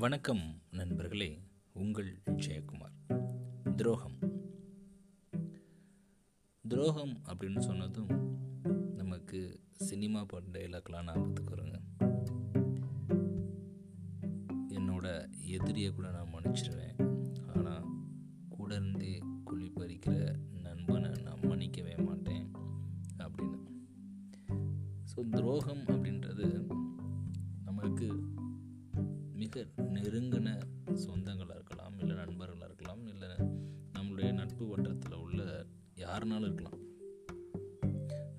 வணக்கம் நண்பர்களே உங்கள் ஜெயக்குமார். துரோகம். துரோகம் அப்படின்னு சொன்னதும் நமக்கு சினிமா பாட்டு டைலாக்லாம் ஞாபகத்துக்கு வருங்க. என்னோட எதிரியை கூட நான் மன்னிச்சிருவேன். ஆனால் கூட இருந்தே குழி பறிக்கிற நண்பனை நான் மன்னிக்கவே மாட்டேன் அப்படின்னு. ஸோ துரோகம் அப்படின்றது நமக்கு மிக நெருங்கின சொந்தங்களாக இருக்கலாம் இல்லை நண்பர்களாக இருக்கலாம் இல்லை நம்மளுடைய நட்பு வட்டத்தில் உள்ள யாருனாலும் இருக்கலாம்.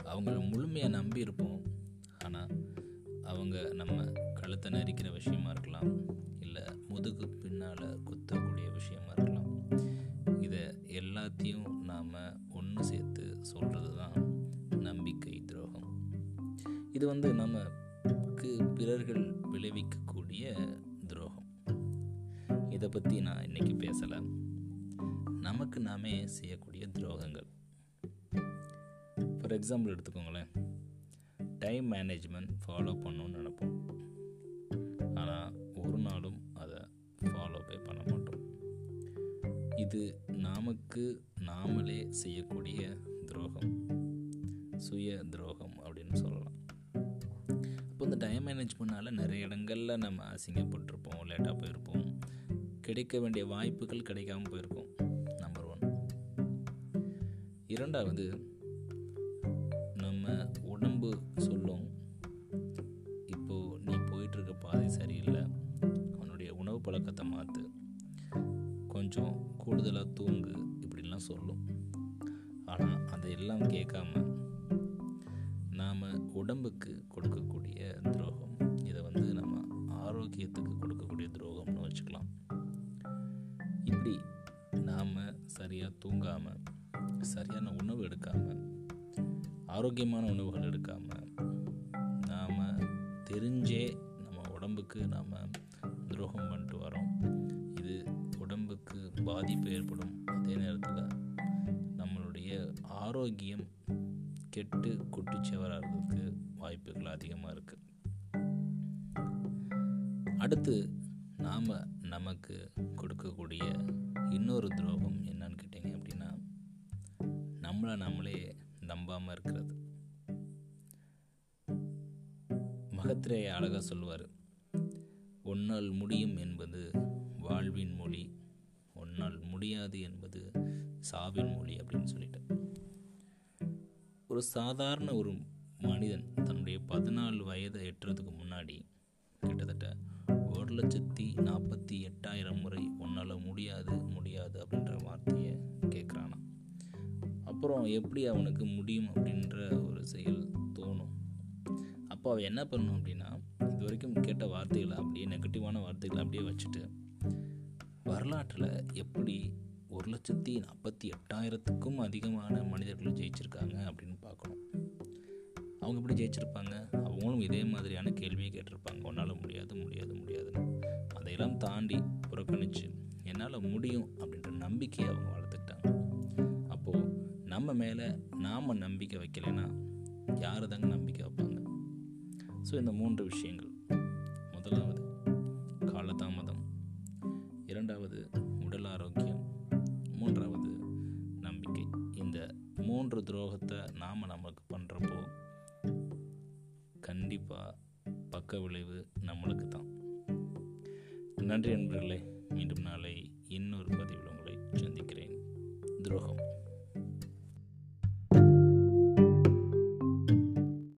அவங்கள முழுமையாக நம்பி இருப்போம். ஆனால் அவங்க நம்ம கழுத்தை நரிக்கிற விஷயமா இருக்கலாம் இல்லை முதுகு பின்னால் குத்தக்கூடிய விஷயமா இருக்கலாம். இதை எல்லாத்தையும் நாம் ஒன்று சேர்த்து சொல்கிறது தான் நம்பிக்கை துரோகம். இது வந்து நமக்கு பிறர்கள் விளைவிக்கக்கூடிய இதை பற்றி நான் இன்னைக்கு பேசலை. நமக்கு நாமே செய்யக்கூடிய துரோகங்கள். ஃபார் எக்ஸாம்பிள் எடுத்துக்கோங்களேன். டைம் மேனேஜ்மெண்ட் ஃபாலோ பண்ணணும்னு நினைப்போம். ஆனால் ஒரு நாளும் அதை ஃபாலோ பே பண்ண மாட்டோம். இது நமக்கு நாமளே செய்யக்கூடிய துரோகம். சுய துரோகம் அப்படின்னு சொல்லலாம். இப்போ இந்த டைம் மேனேஜ்மெண்ட்னால நிறைய இடங்களில் நம்ம அசிங்கப்பட்டிருப்போம் லேட்டாக போயிருப்போம். கிடைக்க வேண்டிய வாய்ப்புகள் கிடைக்காம போயிருக்கோம் நம்பர் ஒன் இரண்டாவது நம்ம உடம்பு சொல்லும் இப்போது நீ போயிட்டுருக்க பாதை சரியில்லை உன்னுடைய உணவு பழக்கத்தை மாற்று கொஞ்சம் கூடுதலாக தூங்கு இப்படிலாம் சொல்லும். ஆனால் அதையெல்லாம் கேட்காம நாம் உடம்புக்கு கொடு சரியாக தூங்காமல் சரியான உணவு எடுக்காமல் ஆரோக்கியமான உணவுகள் எடுக்காமல் நாம் தெரிஞ்சே நம்ம உடம்புக்கு நாம் துரோகம் பண்ணிட்டு வரோம். இது உடம்புக்கு பாதிப்பு ஏற்படும். அதே நேரத்தில் நம்மளுடைய ஆரோக்கியம் கெட்டு குட்டிச்சவராகிறதுக்கு வாய்ப்புகள் அதிகமாக இருக்குது அடுத்து நாம் நமக்கு கொடுக்கக்கூடிய இன்னொரு துரோகம் நம்மளை நம்மளே நம்பாமல் இருக்கிறது. மகத்திரே அழகாக சொல்லுவார் ஒன்னால் முடியும் என்பது வாழ்வின் மொழி ஒன்னால் முடியாது என்பது சாவின் மொழி அப்படின்னு சொல்லிட்டு. ஒரு சாதாரண ஒரு மனிதன் தன்னுடைய பதினாலு வயதை எட்டுறதுக்கு முன்னாடி கிட்டத்தட்ட ஒரு லட்சத்தி நாற்பத்தி எட்டாயிரம் முறை உன்னால் முடியாது முடியாது அப்படின்ற வார்த்தையை கேட்குறானா அப்புறம் எப்படி அவனுக்கு முடியும் அப்படின்ற ஒரு செயல் தோணும். அப்போ அவன் என்ன பண்ணணும் அப்படின்னா இது வரைக்கும் கேட்ட வார்த்தைகளை அப்படியே நெகட்டிவான வார்த்தைகளை அப்படியே வச்சுட்டு வரலாற்றில் எப்படி ஒரு லட்சத்தி நாற்பத்தி எட்டாயிரத்துக்கும் அதிகமான மனிதர்கள் ஜெயிச்சிருக்காங்க அப்படின்னு பார்க்கணும். அவங்க எப்படி ஜெயிச்சிருப்பாங்க? அவங்களும் இதே மாதிரியான கேள்வியை கேட்டிருப்பாங்க. உன்னால் முடியாது முடியாது முடியாதுன்னு. அதையெல்லாம் தாண்டி புறக்கணித்து என்னால் முடியும் அப்படின்ற நம்பிக்கையை அவங்க நம்ம மேலே நாம் நம்பிக்கை வைக்கலைன்னா யார் தாங்க நம்பிக்கை வைப்பாங்க? ஸோ இந்த மூன்று விஷயங்கள். முதலாவது காலதாமதம். இரண்டாவது உடல் ஆரோக்கியம். மூன்றாவது நம்பிக்கை. இந்த மூன்று துரோகத்தை நாம் நமக்கு பண்ணுறப்போ கண்டிப்பாக பக்க விளைவு நம்மளுக்கு தான் நன்றி நண்பர்களே